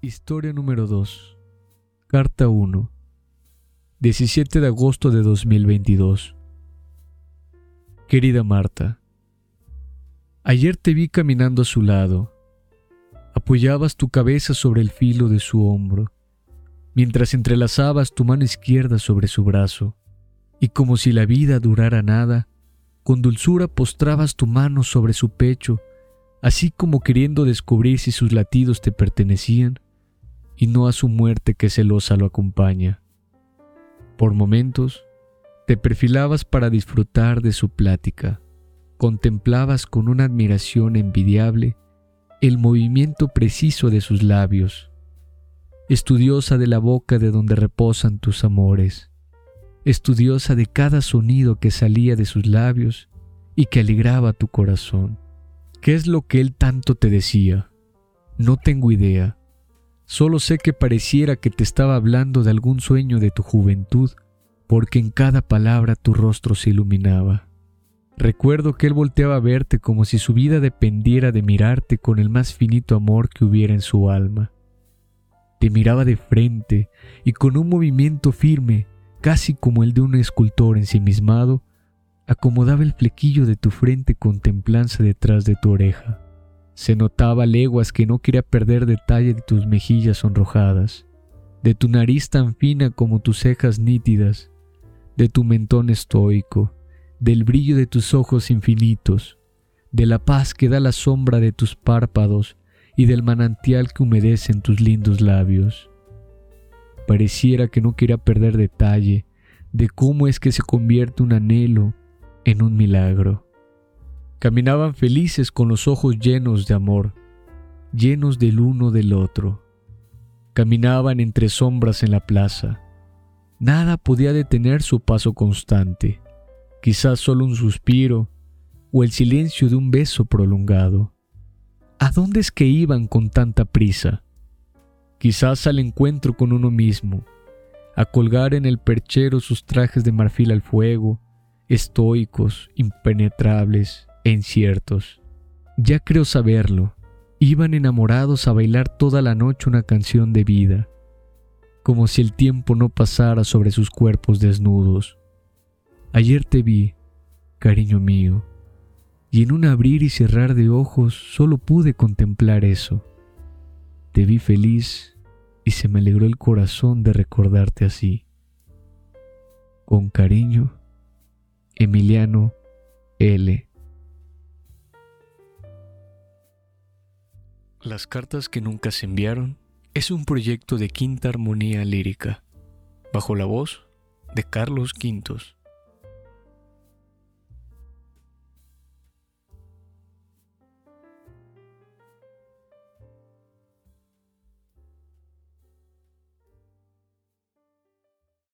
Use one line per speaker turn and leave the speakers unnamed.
Historia número 2. Carta 1. 17 de agosto de 2022. Querida Marta, ayer te vi caminando a su lado. Apoyabas tu cabeza sobre el filo de su hombro, mientras entrelazabas tu mano izquierda sobre su brazo, y como si la vida durara nada, con dulzura postrabas tu mano sobre su pecho, así como queriendo descubrir si sus latidos te pertenecían, y no a su muerte que celosa lo acompaña. Por momentos, te perfilabas para disfrutar de su plática, contemplabas con una admiración envidiable el movimiento preciso de sus labios, estudiosa de la boca de donde reposan tus amores, estudiosa de cada sonido que salía de sus labios y que alegraba tu corazón. ¿Qué es lo que él tanto te decía? No tengo idea. Solo sé que pareciera que te estaba hablando de algún sueño de tu juventud, porque en cada palabra tu rostro se iluminaba. Recuerdo que él volteaba a verte como si su vida dependiera de mirarte con el más finito amor que hubiera en su alma. Te miraba de frente y con un movimiento firme, casi como el de un escultor ensimismado, acomodaba el flequillo de tu frente con templanza detrás de tu oreja. Se notaba leguas que no quería perder detalle de tus mejillas sonrojadas, de tu nariz tan fina como tus cejas nítidas, de tu mentón estoico, del brillo de tus ojos infinitos, de la paz que da la sombra de tus párpados y del manantial que humedece en tus lindos labios. Pareciera que no quería perder detalle de cómo es que se convierte un anhelo en un milagro. Caminaban felices con los ojos llenos de amor, llenos del uno del otro. Caminaban entre sombras en la plaza. Nada podía detener su paso constante quizás solo un suspiro o el silencio de un beso prolongado. ¿A dónde es que iban con tanta prisa? Quizás al encuentro con uno mismo, a colgar en el perchero sus trajes de marfil al fuego, estoicos, impenetrables e inciertos. Ya creo saberlo, iban enamorados a bailar toda la noche una canción de vida, como si el tiempo no pasara sobre sus cuerpos desnudos. Ayer te vi, cariño mío, y en un abrir y cerrar de ojos solo pude contemplar eso. Te vi feliz y se me alegró el corazón de recordarte así. Con cariño, Emiliano L. Las cartas que nunca se enviaron es un proyecto de quinta armonía lírica, bajo la voz de Carlos Quintos.